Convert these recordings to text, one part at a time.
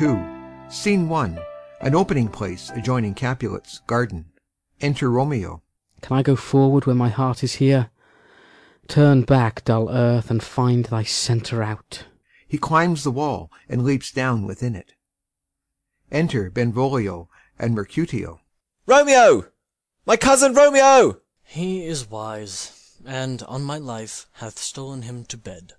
II. SCENE I. An opening place adjoining Capulet's garden. Enter ROMEO. Can I go forward where my heart is here? Turn back, dull earth, and find thy centre out. He climbs the wall, and leaps down within it. Enter BENVOLIO and MERCUTIO. Romeo! My cousin Romeo! He is wise, and, on my life, hath stolen him to bed.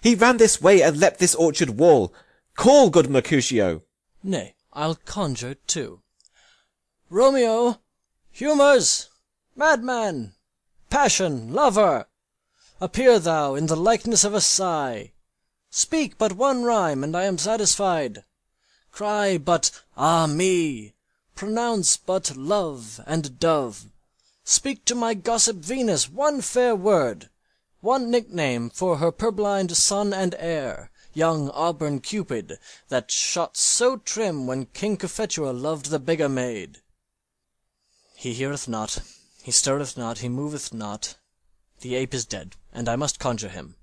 He ran this way and leapt this orchard wall. Call, good Mercutio. Nay, I'll conjure too. Romeo! Humours! Madman! Passion! Lover! Appear thou in the likeness of a sigh. Speak but one rhyme, and I am satisfied. Cry but ah me! Pronounce but love and dove. Speak to my gossip Venus one fair word, One nickname for her purblind son and heir, Young auburn Cupid, that shot so trim When King Cophetua loved the beggar maid. He heareth not, he stirreth not, he moveth not. The ape is dead, and I must conjure him.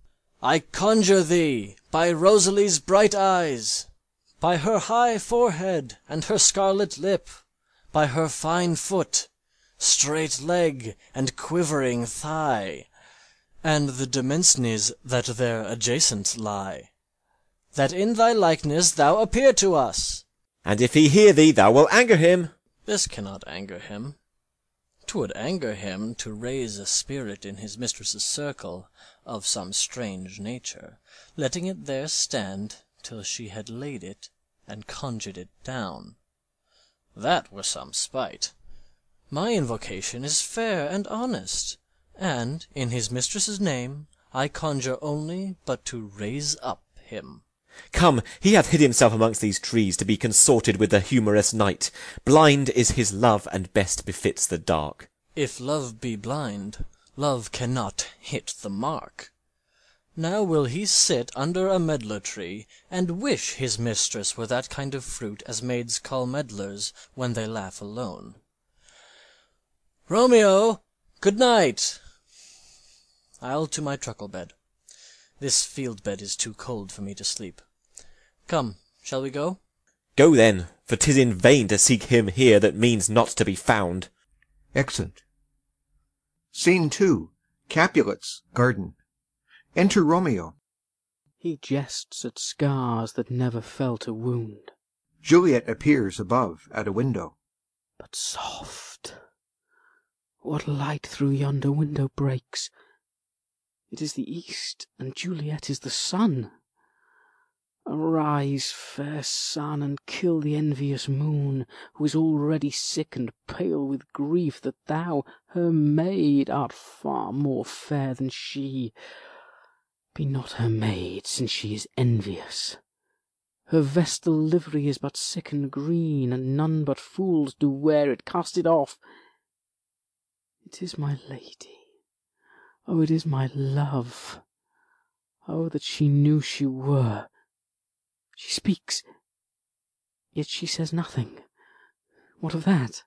I conjure thee, by Rosaline's bright eyes, By her high forehead and her scarlet lip, By her fine foot, straight leg, and quivering thigh, And the demesnes that there adjacent lie, That in thy likeness thou appear to us. And if he hear thee, thou wilt anger him. This cannot anger him. 'Twould anger him to raise a spirit in his mistress's circle Of some strange nature, letting it there stand Till she had laid it and conjured it down. That were some spite. My invocation is fair and honest, And, in his mistress's name, I conjure only but to raise up him. Come, he hath hid himself amongst these trees, To be consorted with the humorous night. Blind is his love, and best befits the dark. If love be blind, love cannot hit the mark. Now will he sit under a medlar tree, And wish his mistress were that kind of fruit As maids call medlars when they laugh alone. Romeo, good night! I'll to my truckle bed. This field bed is too cold for me to sleep. Come, shall we go? Go then, for 'tis in vain to seek him here That means not to be found. Exit. SCENE II. Capulet's garden. Enter ROMEO. He jests at scars that never felt a wound. Juliet appears above at a window. But soft! What light through yonder window breaks? It is the east, and Juliet is the sun. Arise, fair sun, and kill the envious moon, Who is already sick and pale with grief That thou, her maid, art far more fair than she. Be not her maid, since she is envious. Her vestal livery is but sick and green, And none but fools do wear it. Cast it off. It is my lady. Oh, it is my love. Oh, that she knew she were. She speaks, yet she says nothing. What of that?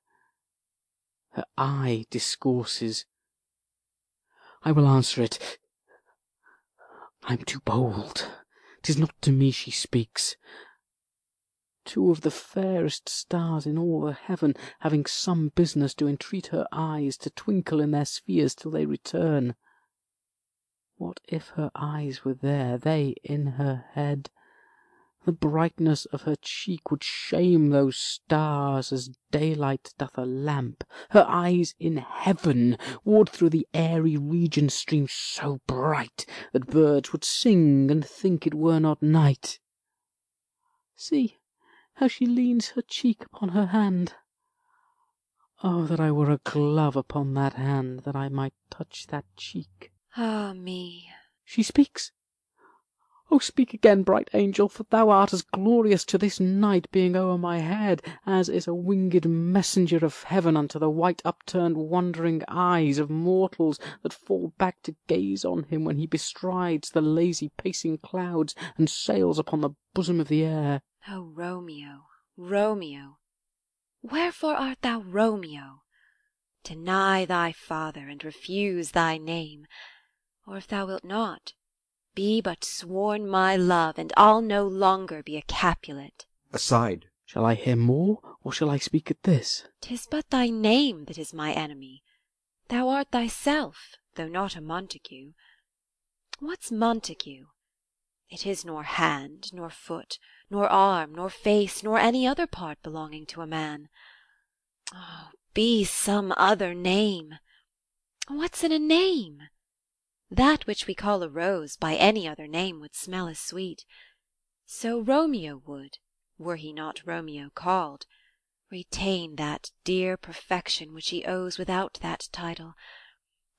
Her eye discourses. I will answer it. I am too bold. 'Tis not to me she speaks. Two of the fairest stars in all the heaven, Having some business, do entreat her eyes To twinkle in their spheres till they return. What if her eyes were there, they in her head? The brightness of her cheek would shame those stars As daylight doth a lamp. Her eyes in heaven Would through the airy region stream so bright That birds would sing and think it were not night. See how she leans her cheek upon her hand. Oh, that I were a glove upon that hand, That I might touch that cheek. Ah me! She speaks. Oh, speak again, bright angel, for thou art as glorious to this night being o'er my head, as is a winged messenger of heaven unto the white upturned wondering eyes of mortals that fall back to gaze on him when he bestrides the lazy pacing clouds and sails upon the bosom of the air. O Romeo, Romeo, wherefore art thou Romeo? Deny thy father, and refuse thy name, or if thou wilt not, be but sworn my love, and I'll no longer be a Capulet. aside Shall I hear more, or shall I speak at this? this? 'Tis but thy name that is my enemy. Thou art thyself, though not a Montague. What's Montague? It is nor hand, nor foot, nor arm, nor face, nor any other part belonging to a man. Oh, be some other name! What's in a name? That which we call a rose by any other name would smell as sweet. So Romeo would, were he not Romeo called, retain that dear perfection which he owes without that title.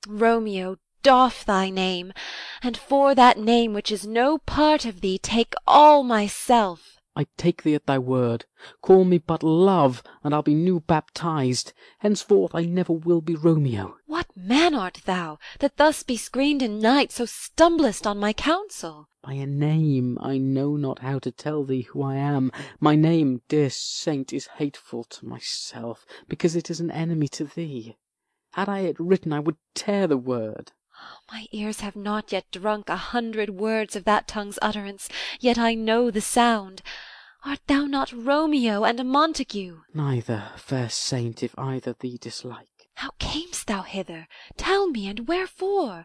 Romeo, doff thy name, and for that name which is no part of thee take all myself. I take thee at thy word. Call me but Love, and I'll be new baptized. Henceforth I never will be Romeo. What man art thou, that thus bescreened in night so stumblest on my counsel? By a name I know not how to tell thee who I am. My name, dear saint, is hateful to myself, because it is an enemy to thee. Had I it written, I would tear the word. My ears have not yet drunk a hundred words of that tongue's utterance, yet I know the sound. Art thou not Romeo and a Montague? Neither, fair saint, if either thee dislike. How camest thou hither? Tell me, and wherefore?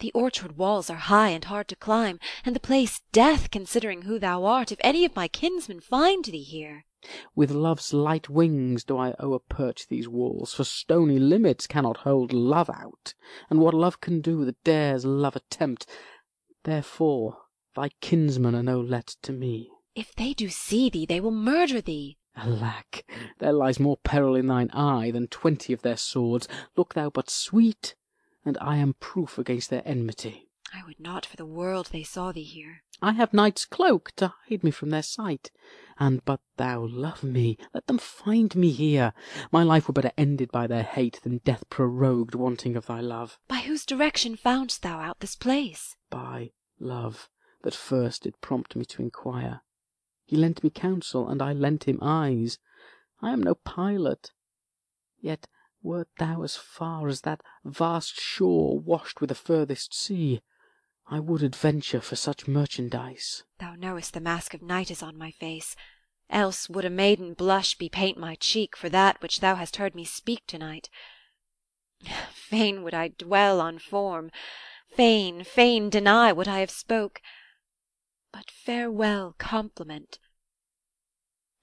The orchard walls are high and hard to climb, and the place death, considering who thou art, if any of my kinsmen find thee here. With love's light wings do I o'erperch these walls, for stony limits cannot hold love out, and what love can do that dares love attempt? Therefore thy kinsmen are no let to me. If they do see thee, they will murder thee. Alack, there lies more peril in thine eye than twenty of their swords. Look thou but sweet, and I am proof against their enmity. I would not for the world they saw thee here. I have night's cloak to hide me from their sight. And but thou love me, let them find me here. My life were better ended by their hate than death prorogued wanting of thy love. By whose direction foundst thou out this place? By love that first did prompt me to inquire. He lent me counsel, and I lent him eyes. I am no pilot, yet wert thou as far as that vast shore washed with the furthest sea, I would adventure for such merchandise. Thou knowest the mask of night is on my face, else would a maiden blush bepaint my cheek for that which thou hast heard me speak to night. Fain would I dwell on form, fain, fain deny what I have spoke. But farewell compliment.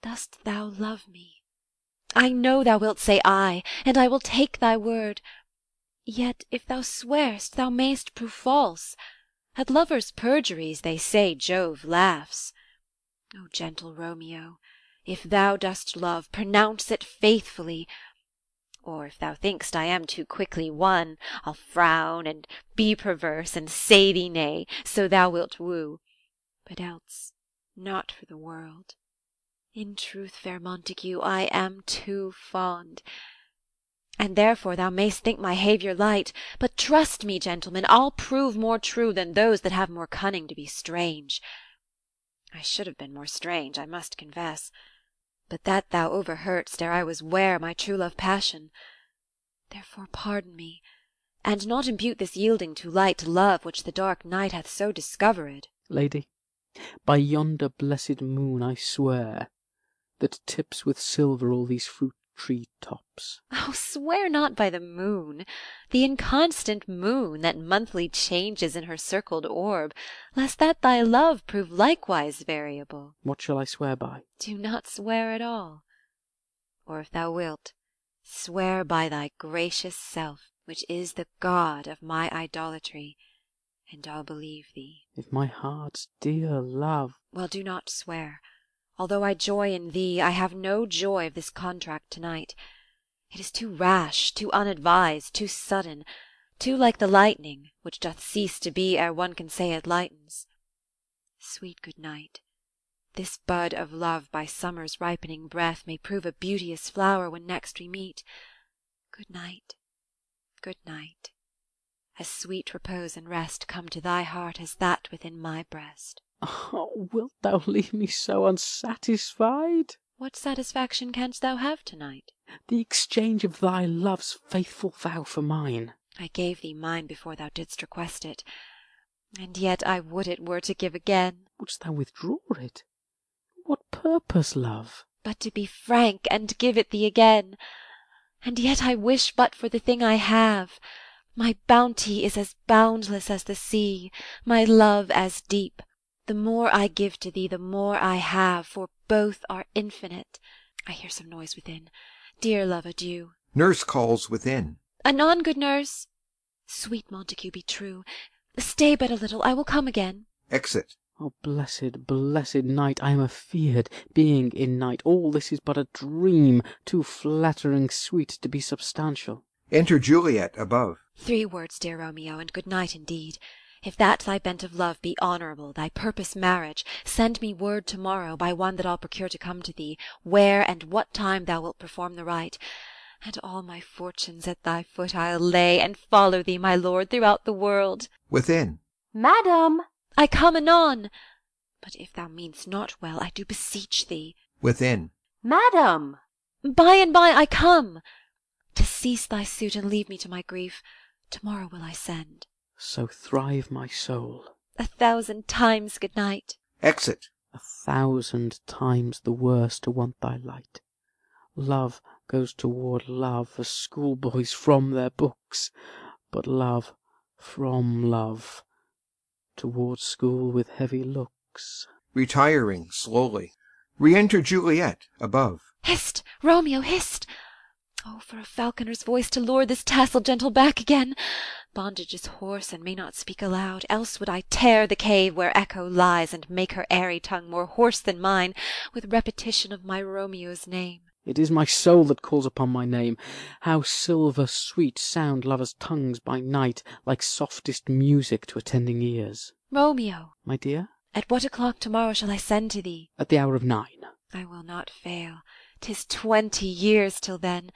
Dost thou love me? I know thou wilt say ay, and I will take thy word. Yet if thou swear'st, thou mayst prove false. At lovers' perjuries they say Jove laughs. O gentle Romeo, if thou dost love, pronounce it faithfully. Or if thou think'st I am too quickly won, I'll frown and be perverse, and say thee nay, so thou wilt woo. But else not for the world. In truth, fair Montague, I am too fond. And therefore thou mayst think my haviour light, But trust me, gentlemen, I'll prove more true Than those that have more cunning to be strange. I should have been more strange, I must confess, But that thou overheard'st ere I was ware My true love passion. Therefore pardon me, And not impute this yielding too light To love which the dark night hath so discovered. Lady, by yonder blessed moon I swear, That tips with silver all these fruit tree tops. Oh, swear not by the moon, the inconstant moon That monthly changes in her circled orb, Lest that thy love prove likewise variable. What shall I swear by? Do not swear at all. Or if thou wilt, swear by thy gracious self, Which is the god of my idolatry, And I'll believe thee. If my heart's dear love Well, do not swear. Although I joy in thee, I have no joy of this contract to night. It is too rash, too unadvised, too sudden, Too like the lightning, which doth cease to be Ere one can say it lightens. Sweet good night. This bud of love by summer's ripening breath May prove a beauteous flower when next we meet. Good night, good night. As sweet repose and rest Come to thy heart as that within my breast. Oh, wilt thou leave me so unsatisfied? What satisfaction canst thou have to night? The exchange of thy love's faithful vow for mine. I gave thee mine before thou didst request it, And yet I would it were to give again. Wouldst thou withdraw it? What purpose, love? But to be frank, and give it thee again. And yet I wish but for the thing I have. My bounty is as boundless as the sea, My love as deep. The more I give to thee, The more I have, for both are infinite. I hear some noise within. Dear love, adieu. Nurse calls within. Anon, good nurse. Sweet Montague, be true. Stay but a little, I will come again. Exit. O blessed, blessed night! I am afeard, being in night, all this is but a dream, too flattering sweet to be substantial. Enter Juliet above. Three words, dear Romeo, and good night indeed. If that thy bent of love be honourable, thy purpose marriage, send me word to morrow, by one that I'll procure to come to thee, where and what time thou wilt perform the rite, and all my fortunes at thy foot I'll lay, and follow thee, my lord, throughout the world. Within. Madam! I come anon. But if thou mean'st not well, I do beseech thee. Within. Madam! By and by I come. To cease thy suit and leave me to my grief, to morrow will I send. So thrive my soul. A thousand times good night. Exit. A thousand times the worse to want thy light. Love goes toward love as schoolboys from their books, but love from love toward school with heavy looks. Retiring slowly. Re enter Juliet above. Hist, Romeo, hist! Oh, for a falconer's voice to lure this tassel gentle back again! Bondage is hoarse, and may not speak aloud, else would I tear the cave where Echo lies, and make her airy tongue more hoarse than mine, with repetition of my Romeo's name. It is my soul that calls upon my name. How silver sweet sound lovers' tongues by night, like softest music to attending ears. Romeo, My dear, at what o'clock to-morrow shall I send to thee? at the hour of nine. I will not fail. 'Tis twenty years till then.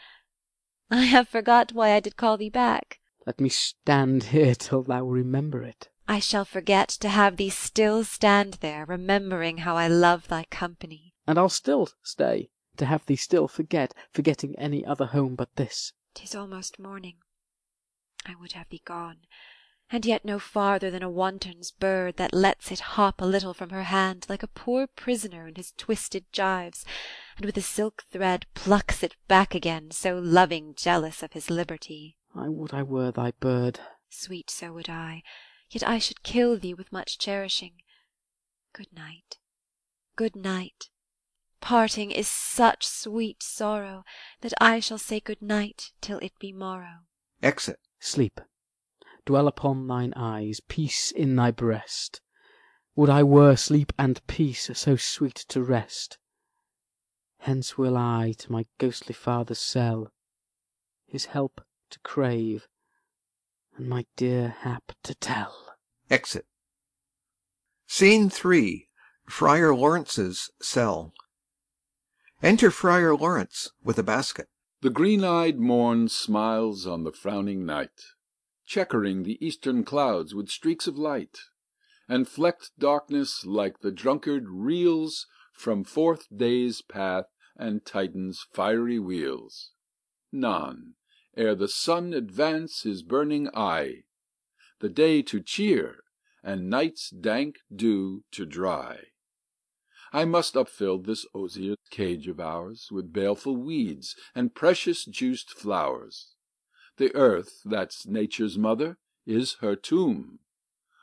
I have forgot why I did call thee back. Let me stand here till thou remember it. I shall forget to have thee still stand there, remembering how I love thy company. And I'll still stay, to have thee still forget, forgetting any other home but this. 'Tis almost morning. I would have thee gone, and yet no farther than a wanton's bird that lets it hop a little from her hand, like a poor prisoner in his twisted gyves, and with a silk thread plucks it back again, so loving jealous of his liberty. I would I were thy bird. Sweet, so would I, yet I should kill thee with much cherishing. Good night, good night. Parting is such sweet sorrow, that I shall say good night till it be morrow. Exit. Sleep. Dwell upon thine eyes, peace in thy breast. Would I were sleep and peace, so sweet to rest. Hence will I to my ghostly father's cell, His help to crave, and my dear hap to tell. Exit. Scene III. Friar Lawrence's cell. Enter Friar Lawrence with a basket. The green-eyed morn smiles on the frowning night, Checkering the eastern clouds with streaks of light, And flecked darkness like the drunkard reels From forth day's path and Titan's fiery wheels. None, ere the sun advance his burning eye, The day to cheer, and night's dank dew to dry. I must upfill this osier cage of ours With baleful weeds and precious juiced flowers. The earth, that's nature's mother, is her tomb.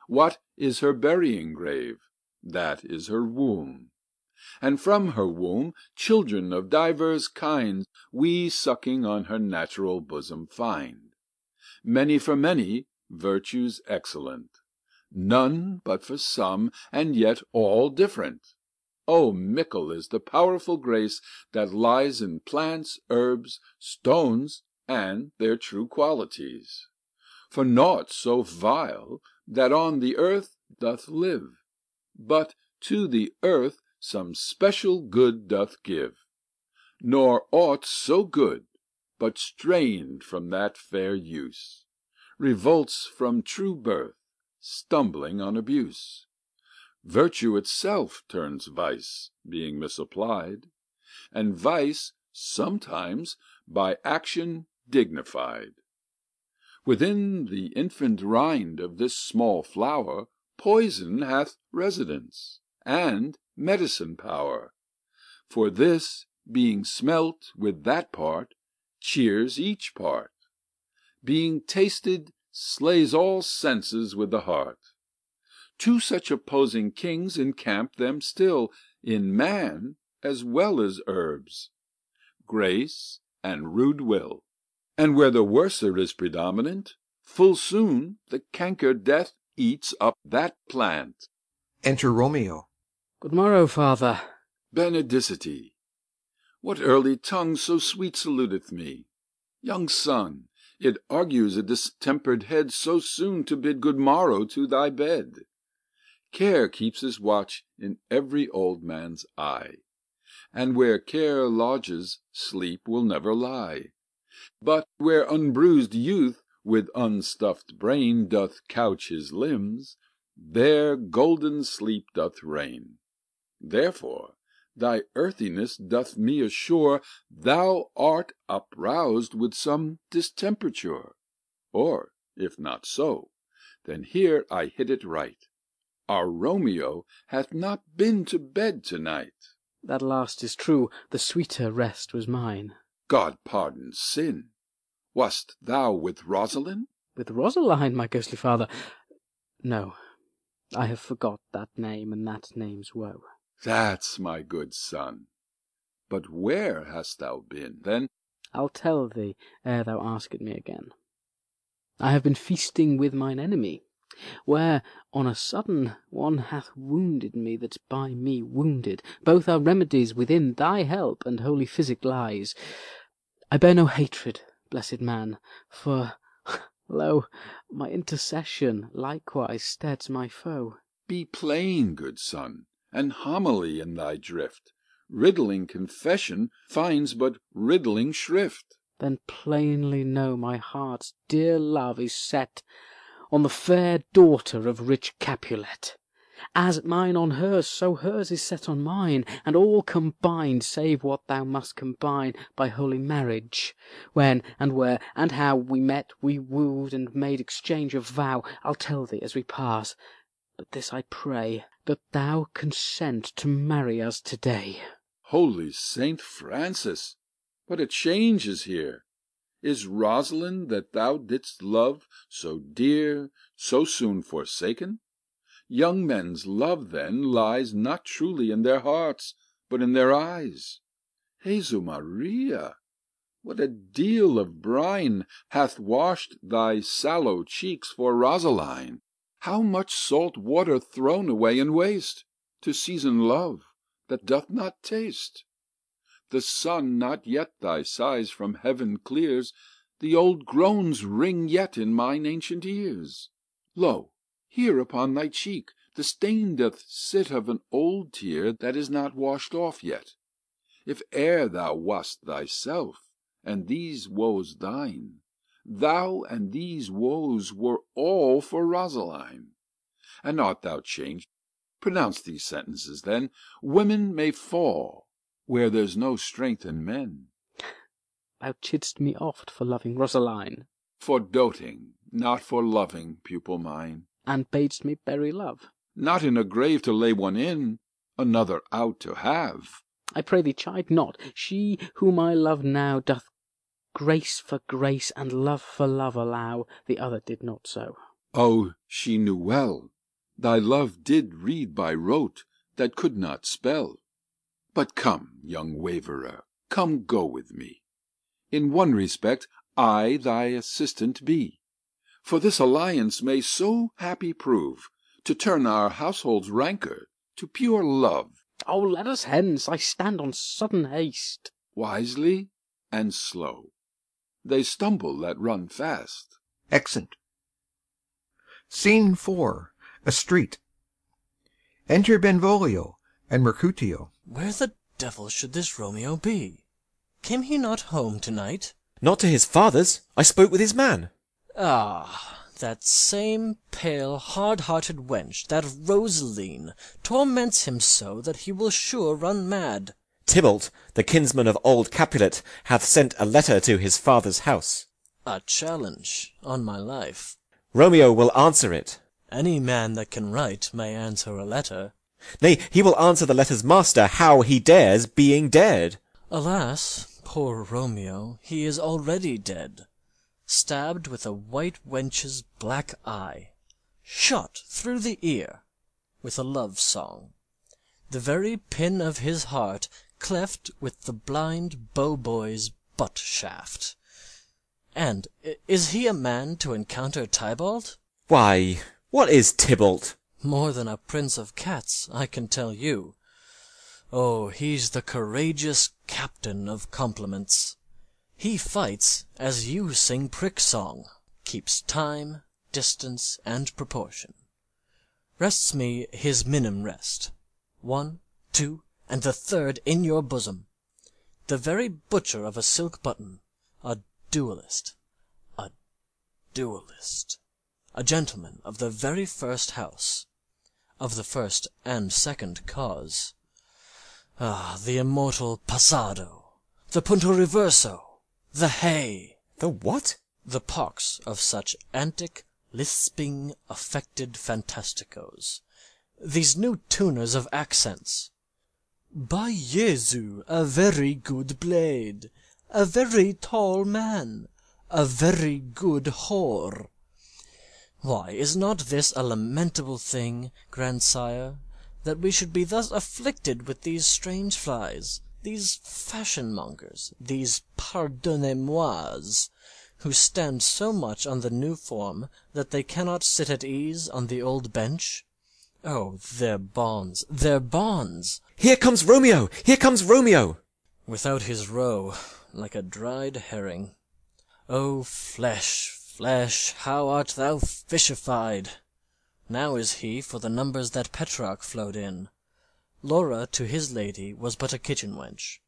What is her burying grave? That is her womb. And from her womb children of divers kinds We sucking on her natural bosom find. Many for many, virtues excellent, None but for some, and yet all different. Oh, mickle is the powerful grace That lies in plants, herbs, stones, and their true qualities. For naught so vile that on the earth doth live, But to the earth some special good doth give, Nor aught so good, but strained from that fair use, Revolts from true birth, stumbling on abuse. Virtue itself turns vice, being misapplied, And vice sometimes by action dignified. Within the infant rind of this small flower Poison hath residence, and medicine power. For this, being smelt with that part, cheers each part; Being tasted, slays all senses with the heart. Two such opposing kings encamp them still In man as well as herbs, grace and rude will; And where the worser is predominant, Full soon the canker death eats up that plant. Enter Romeo. Good morrow, father. Benedicite! What early tongue so sweet saluteth me? Young son, it argues a distempered head So soon to bid good morrow to thy bed. Care keeps his watch in every old man's eye, And where care lodges sleep will never lie; But where unbruised youth with unstuffed brain Doth couch his limbs, there golden sleep doth reign. Therefore thy earthiness doth me assure Thou art uproused with some distemperature; Or, if not so, then here I hit it right, Our Romeo hath not been to bed to night. That last is true, the sweeter rest was mine. God pardon sin! Wast thou with Rosaline? With Rosaline, my ghostly father? No, I have forgot that name and that name's woe. That's my good son. But where hast thou been, then? I'll tell thee ere thou ask it me again. I have been feasting with mine enemy, where on a sudden one hath wounded me that's by me wounded. Both our remedies within thy help and holy physic lies. I bear no hatred, blessed man, for, lo, my intercession likewise steads my foe. Be plain, good son, and homily in thy drift; Riddling confession finds but riddling shrift. Then plainly know my heart's dear love is set On the fair daughter of rich Capulet. As mine on hers, so hers is set on mine, And all combined, save what thou must combine By holy marriage. When, and where, and how We met, we wooed, and made exchange of vow, I'll tell thee as we pass; but this I pray, That thou consent to marry us to day. Holy Saint Francis! what a change is here! Is Rosaline that thou didst love so dear So soon forsaken? Young men's love, then, lies Not truly in their hearts, but in their eyes. Jesu Maria! what a deal of brine Hath washed thy sallow cheeks for Rosaline! How much salt water thrown away in waste, To season love that doth not taste! The sun not yet thy sighs from heaven clears, The old groans ring yet in mine ancient ears. Lo, here upon thy cheek the stain doth sit Of an old tear that is not washed off yet. If e'er thou wast thyself, and these woes thine, Thou and these woes were all for Rosaline. And art thou changed? Pronounce these sentences, then: Women may fall where there's no strength in men. Thou chidst me oft for loving Rosaline, For doting, not for loving, pupil mine. And bad'st me bury love. Not in a grave to lay one in, Another out to have. I pray thee chide not. She whom I love now Doth grace for grace and love for love allow; The other did not so. Oh, she knew well Thy love did read by rote that could not spell. But come, young waverer, come go with me; In one respect I thy assistant be; For this alliance may so happy prove, To turn our household's rancour to pure love. Oh, let us hence! I stand on sudden haste. Wisely and slow. They stumble that run fast. Exeunt. Scene IV. A street. Enter Benvolio and Mercutio. Where the devil should this Romeo be? Came he not home to night? Not to his father's. I spoke with his man. Ah, that same pale, hard hearted wench, that Rosaline, torments him so that he will sure run mad. Tybalt, the kinsman of old Capulet, hath sent a letter to his father's house. A challenge, on my life. Romeo will answer it. Any man that can write may answer a letter. Nay, he will answer the letter's master how he dares, being dead. Alas, poor Romeo, he is already dead, stabbed with a white wench's black eye, shot through the ear with a love song, the very pin of his heart cleft with the blind bow boy's butt shaft. And is he a man to encounter Tybalt? Why, what is Tybalt? More than a prince of cats, I can tell you. Oh, he's the courageous captain of compliments. He fights as you sing prick song, keeps time, distance, and proportion. Rests me his minim rest. One, two, and the third in your bosom. The very butcher of a silk button, a duellist, a duellist, a gentleman of the very first house, of the first and second cause. Ah, the immortal passado, the punto reverso, the hay, The what? the pox of such antic, lisping, affected fantasticos, these new tuners of accents. By Jesu, a very good blade, a very tall man, a very good whore. Why, is not this a lamentable thing, grandsire, that we should be thus afflicted with these strange flies, these fashion mongers, these pardonnez-mois, who stand so much on the new form that they cannot sit at ease on the old bench? Oh, their bonds, their bonds! Here comes Romeo! Here comes Romeo! Without his roe, like a dried herring. O flesh, flesh, how art thou fishified! Now is he for the numbers that Petrarch flowed in. Laura to his lady was but a kitchen wench.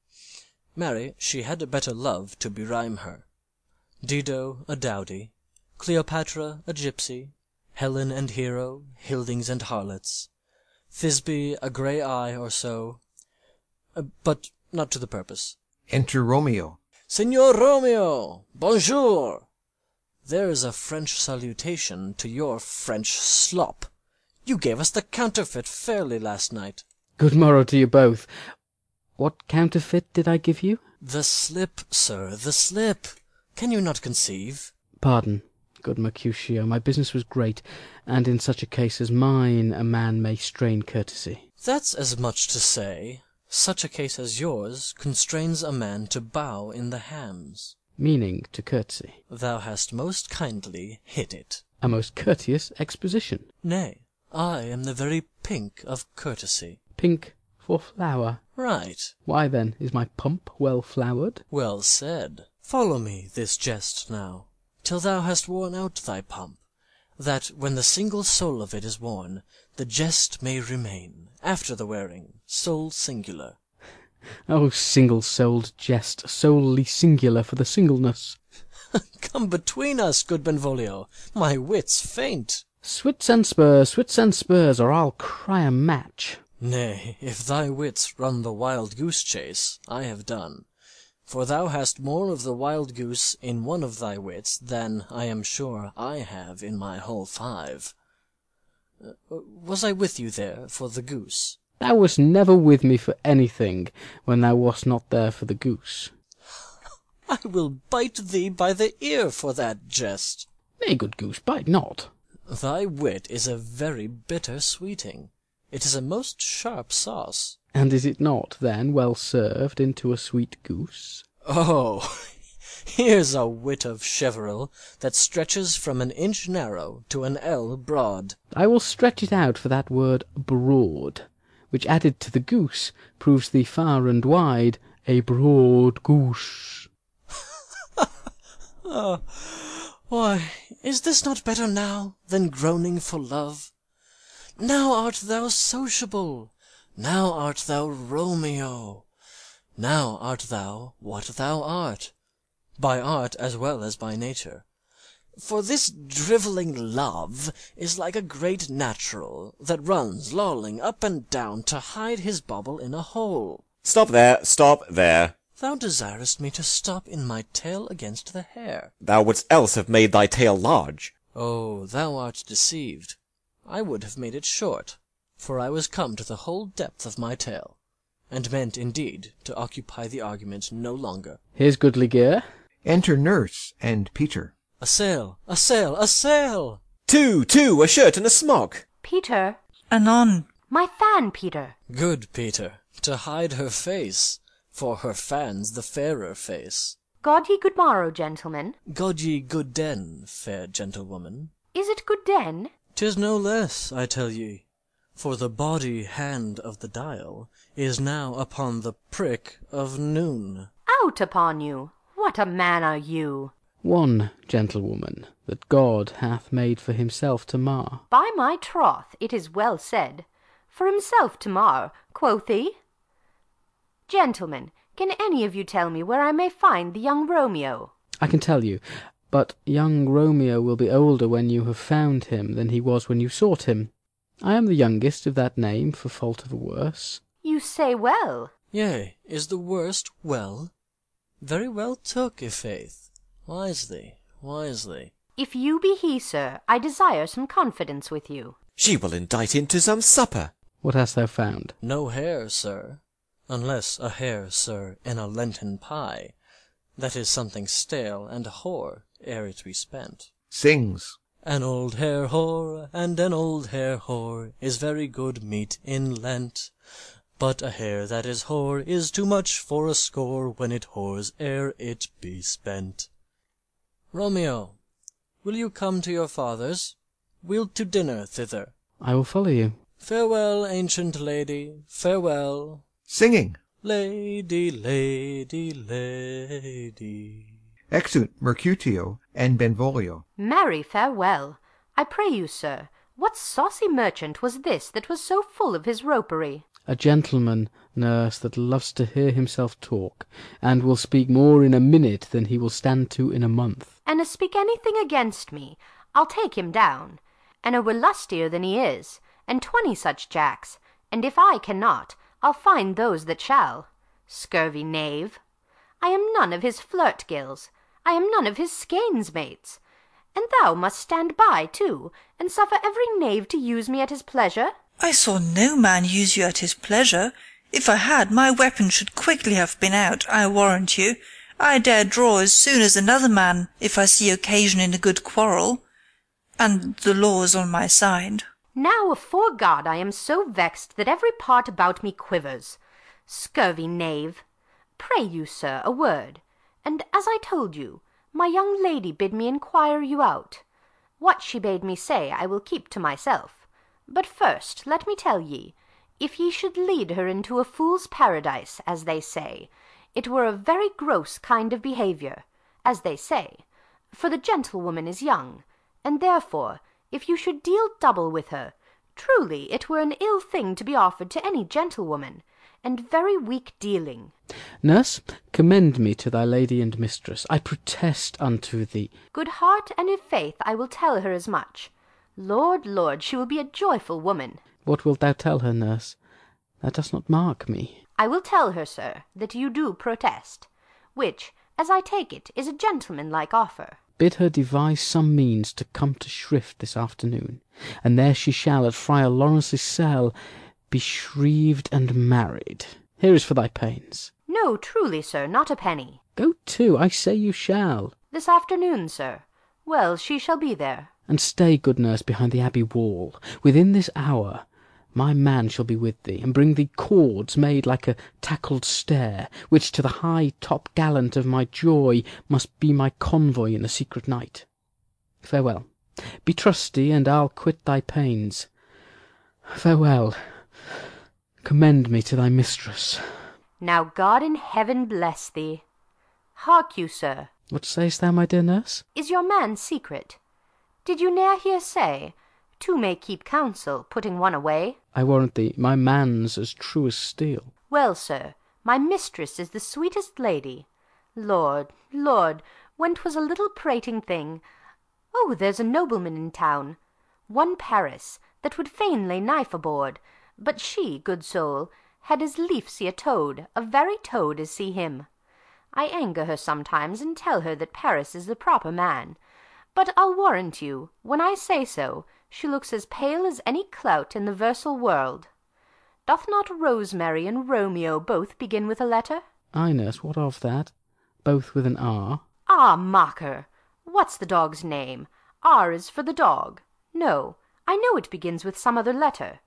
Marry, she had a better love to berhyme her. Dido a dowdy, Cleopatra a gypsy, Helen and Hero Hildings and harlots, Thisbe a grey eye or so. Uh, But not to the purpose. Enter Romeo. Signor Romeo, bonjour! There's a French salutation to your French slop. You gave us the counterfeit fairly last night. Good morrow to you both. What counterfeit did I give you? The slip, sir, the slip. Can you not conceive? Pardon, good Mercutio, my business was great, and in such a case as mine a man may strain courtesy. That's as much to say, such a case as yours constrains a man to bow in the hams. Meaning to courtesy. Thou hast most kindly hit it. A most courteous exposition. Nay, I am the very pink of courtesy. Pink for flower. Right. Why then, is my pump well flowered? Well said. Follow me this jest now, till thou hast worn out thy pump, that when the single soul of it is worn, the jest may remain, after the wearing, soul singular. Oh, single-souled jest, solely singular for the singleness. Come between us, good Benvolio, my wits faint. Swits and spurs, swits and spurs, or I'll cry a match. Nay, if thy wits run the wild goose chase, I have done. For thou hast more of the wild goose in one of thy wits than, I am sure, I have in my whole five. Uh, was I with you there for the goose? Thou wast never with me for anything, when thou wast not there for the goose. I will bite thee by the ear for that jest. Nay, good goose, bite not. Thy wit is a very bitter sweeting. It is a most sharp sauce. And is it not, then, well served into a sweet goose? Oh, here's a wit of Cheveril that stretches from an inch narrow to an ell broad. I will stretch it out for that word broad, which added to the goose proves thee far and wide a broad goose. Ah, why, is this not better now than groaning for love? Now art thou sociable, now art thou Romeo, now art thou what thou art, by art as well as by nature. For this drivelling love is like a great natural that runs lolling up and down to hide his bauble in a hole. Stop there, stop there. Thou desirest me to stop in my tail against the hair. Thou wouldst else have made thy tail large. Oh, thou art deceived. I would have made it short, for I was come to the whole depth of my tale, and meant indeed to occupy the argument no longer. Here's goodly gear. Enter Nurse and Peter. A sail, a sail, a sail! Two, two, a shirt and a smock. Peter. Anon. My fan, Peter. Good Peter, to hide her face, for her fan's the fairer face. God ye good morrow, gentlemen. God ye good den, fair gentlewoman. Is it good den? 'Tis no less, I tell ye, for the body hand of the dial is now upon the prick of noon. Out upon you! What a man are you! One gentlewoman that God hath made for himself to mar. By my troth, it is well said. For himself to mar, quoth he. Gentlemen, can any of you tell me where I may find the young Romeo? I can tell you, but young Romeo will be older when you have found him than he was when you sought him. I am the youngest of that name, for fault of a worse. You say well. Yea, is the worst well? Very well took, i' faith. Wisely, wisely. If you be he, sir, I desire some confidence with you. She will indite into some supper. What hast thou found? No hare, sir, unless a hare, sir, in a Lenten pie. That is something stale and hoar ere it be spent. Sings. An old hare whore and an old hare whore is very good meat in Lent. But a hare that is hoar is too much for a score when it whores ere it be spent. Romeo, will you come to your father's? We'll to dinner thither. I will follow you. Farewell, ancient lady, farewell. Singing. Lady, lady, lady. Exeunt Mercutio and Benvolio. Marry, farewell. I pray you, sir, what saucy merchant was this that was so full of his ropery? A gentleman, nurse, that loves to hear himself talk, and will speak more in a minute than he will stand to in a month. An a speak anything against me, I'll take him down. and a were lustier than he is, and twenty such jacks, and if I cannot, I'll find those that shall. Scurvy knave! I am none of his flirt gills, I am none of his skeins mates. And thou must stand by too, and suffer every knave to use me at his pleasure? I saw no man use you at his pleasure. If I had, my weapon should quickly have been out, I warrant you. I dare draw as soon as another man, if I see occasion in a good quarrel. And the law is on my side. Now afore God I am so vexed that every part about me quivers. Scurvy knave! Pray you, sir, a word. And as I told you, my young lady bid me inquire you out. What she bade me say I will keep to myself. But first let me tell ye, if ye should lead her into a fool's paradise, as they say, it were a very gross kind of behaviour, as they say, for the gentlewoman is young, and therefore if you should deal double with her, truly it were an ill thing to be offered to any gentlewoman, and very weak dealing. Nurse, commend me to thy lady and mistress. I protest unto thee. Good heart and i' faith I will tell her as much. Lord, Lord, she will be a joyful woman. What wilt thou tell her, nurse? Thou dost not mark me. I will tell her, sir, that you do protest, which, as I take it, is a gentlemanlike offer. Bid her devise some means to come to Shrift this afternoon, and there she shall at Friar Lawrence's cell be shrived and married. Here is for thy pains. No, truly, sir, not a penny. Go to, I say you shall. This afternoon, sir. Well, she shall be there. And stay, good nurse, behind the abbey wall. Within this hour my man shall be with thee, and bring thee cords made like a tackled stair, which to the high top gallant of my joy must be my convoy in the secret night. Farewell. Be trusty, and I'll quit thy pains. Farewell. Commend me to thy mistress. Now God in heaven bless thee. Hark you, sir. What sayst thou, my dear nurse? Is your man secret? Did you ne'er hear say, two may keep counsel, putting one away? I warrant thee, my man's as true as steel. Well, sir, my mistress is the sweetest lady. Lord, Lord, when 'twas a little prating thing Oh, there's a nobleman in town, one Paris, that would fain lay knife aboard, but she, good soul, had as lief see a toad, a very toad, as see him. I anger her sometimes, and tell her that Paris is the proper man. But I'll warrant you, when I say so, She looks as pale as any clout in the versal world. Doth not Rosemary and Romeo both begin with a letter? Nurse, what of that? Both with an R? Ah, mocker! What's the dog's name? R is for the dog. No, I know it begins with some other letter.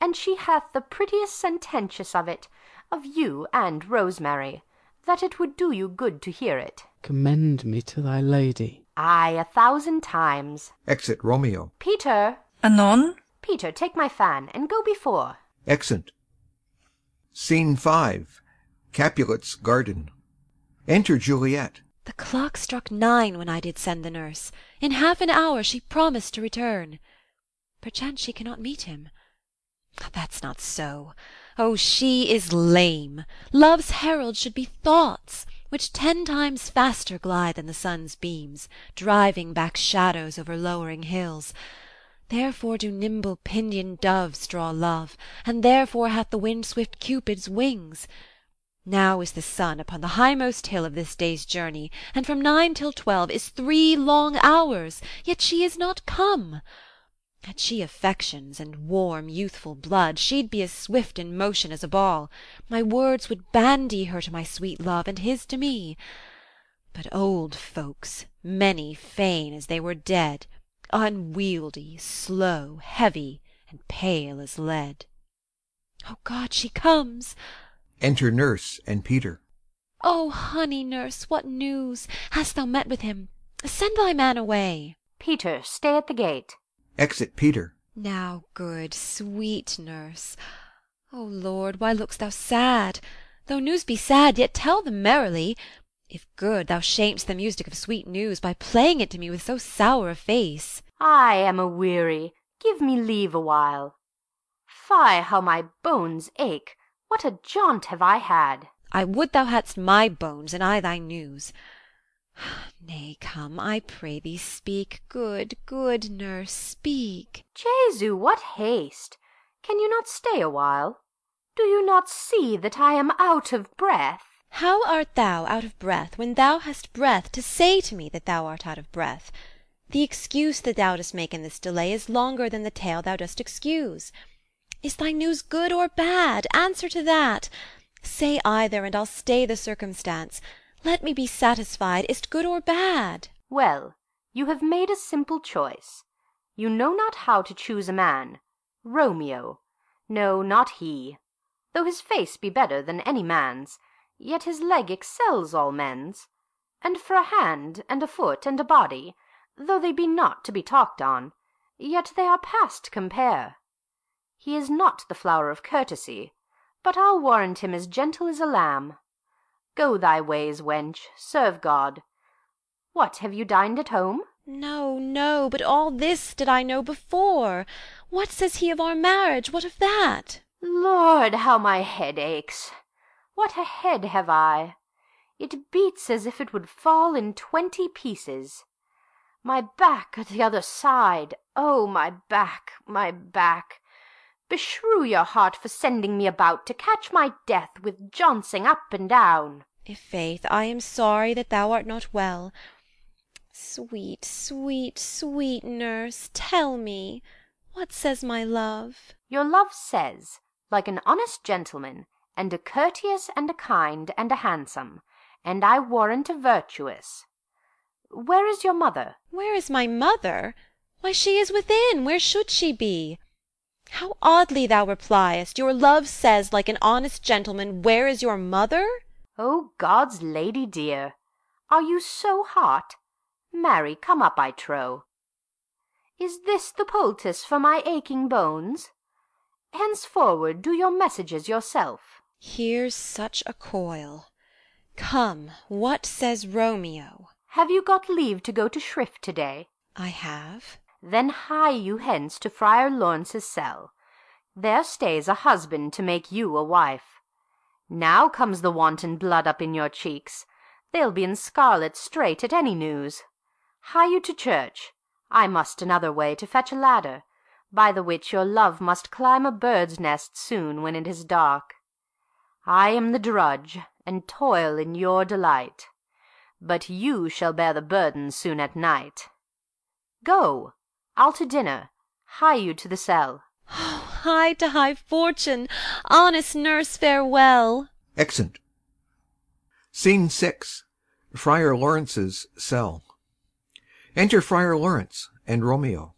And she hath the prettiest sententious of it, of you and Rosemary, that it would do you good to hear it. Commend me to thy lady. Ay, a thousand times. Exit Romeo. Peter, Anon? Peter, take my fan, and go before. Exit. Scene V. Capulet's garden. Enter Juliet. The clock struck nine when I did send the nurse. In half an hour she promised to return. Perchance she cannot meet him. That's not so. Oh, she is lame. Love's herald should be thoughts, which ten times faster glide than the sun's beams, driving back shadows over lowering hills. Therefore do nimble pinioned doves draw love, and therefore hath the wind swift Cupid's wings. Now is the sun upon the highmost hill of this day's journey, and from nine till twelve is three long hours, yet she is not come. Had she affections and warm youthful blood, she'd be as swift in motion as a ball. My words would bandy her to my sweet love, and his to me. But old folks, many fain as they were dead, unwieldy, slow, heavy, and pale as lead. O God, she comes! Enter Nurse and Peter. O honey nurse, what news? Hast thou met with him? Send thy man away. Peter, stay at the gate. Exit Peter. Now, good, sweet nurse. O Lord, why look'st thou sad? Though news be sad, yet tell them merrily. If good, thou sham'st the music of sweet news by playing it to me with so sour a face. I am a weary. Give me leave awhile. Fie, how my bones ache! What a jaunt have I had! I would thou hadst my bones, and I thy news. Nay, come, I pray thee, speak, good, good nurse, speak. Jesu, what haste! Can you not stay awhile? Do you not see that I am out of breath? How art thou out of breath, when thou hast breath to say to me that thou art out of breath? The excuse that thou dost make in this delay is longer than the tale thou dost excuse. Is thy news good or bad? Answer to that. Say either, and I'll stay the circumstance. Let me be satisfied. Is't good or bad? Well, you have made a simple choice. You know not how to choose a man. Romeo. No, not he. Though his face be better than any man's, yet his leg excels all men's. And for a hand, and a foot, and a body, though they be not to be talked on, yet they are past compare. He is not the flower of courtesy, but I'll warrant him as gentle as a lamb. Go thy ways, wench, serve God. What, have you dined at home? No, no, but all this did I know before. What says he of our marriage? What of that? Lord, how my head aches! What a head have I! It beats as if it would fall in twenty pieces. My back at the other side! Oh, my back, my back! Beshrew your heart for sending me about to catch my death with jouncing up and down. I' faith, I am sorry that thou art not well. Sweet, sweet, sweet nurse, tell me, what says my love? Your love says, like an honest gentleman, and a courteous, and a kind, and a handsome, and I warrant a virtuous. Where is your mother? Where is my mother? Why, she is within. Where should she be? How oddly thou repliest! Your love says, like an honest gentleman, Where is your mother? O God's lady dear, are you so hot? Marry, come up, I trow. Is this the poultice for my aching bones? Henceforward do your messages yourself. Here's such a coil. Come, what says Romeo? Have you got leave to go to shrift to day? I have. Then hie you hence to Friar Laurence's cell. There stays a husband to make you a wife. Now comes the wanton blood up in your cheeks. They'll be in scarlet straight at any news. Hie you to church. I must another way to fetch a ladder, by the which your love must climb a bird's nest soon when it is dark. I am the drudge, and toil in your delight, but you shall bear the burden soon at night. Go! I'll to dinner. Hie you to the cell. Hie to high fortune! Honest nurse, farewell! Exeunt. Scene VI. Friar Lawrence's cell. Enter Friar Lawrence and Romeo.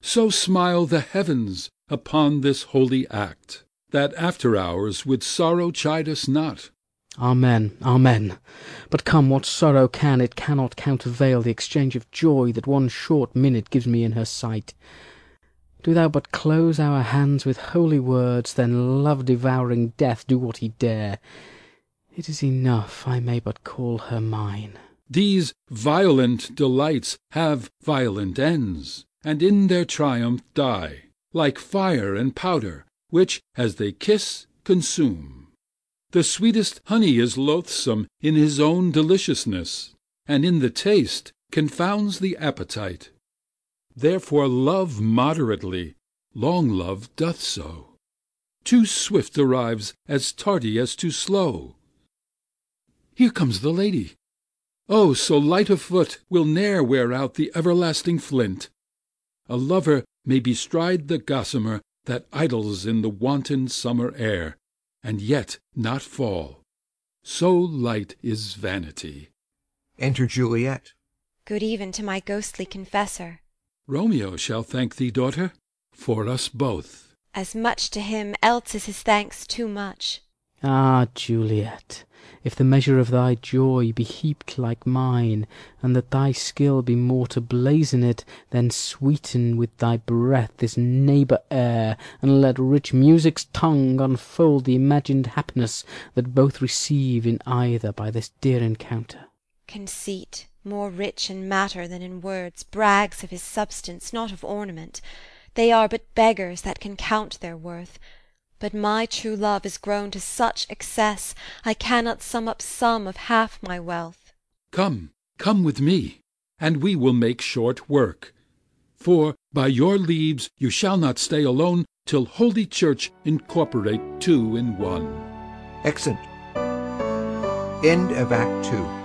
So smile the heavens upon this holy act, That after hours with sorrow chide us not. Amen, amen. But come, what sorrow can, it cannot countervail The exchange of joy that one short minute gives me in her sight. Do thou but close our hands with holy words, Then love devouring death do what he dare. It is enough I may but call her mine. These violent delights have violent ends, And in their triumph die, like fire and powder, Which, as they kiss, consume. The sweetest honey is loathsome in his own deliciousness, And in the taste confounds the appetite. Therefore love moderately, long love doth so. Too swift arrives as tardy as too slow. Here comes the lady. Oh, so light a foot will ne'er wear out the everlasting flint. A lover may bestride the gossamer that idles in the wanton summer air, and yet not fall. So light is vanity. Enter Juliet. Good even to my ghostly confessor. Romeo shall thank thee, daughter, for us both. As much to him, else is his thanks too much. Ah, Juliet, if the measure of thy joy be heaped like mine, And that thy skill be more to blazon it, Then sweeten with thy breath this neighbour air, And let rich music's tongue unfold the imagined happiness That both receive in either by this dear encounter. Conceit, more rich in matter than in words, Brags of his substance, not of ornament. They are but beggars that can count their worth. But my true love is grown to such excess, I cannot sum up some of half my wealth. Come, come with me, and we will make short work. For by your leaves you shall not stay alone Till Holy Church incorporate two in one. Exeunt. End of Act II.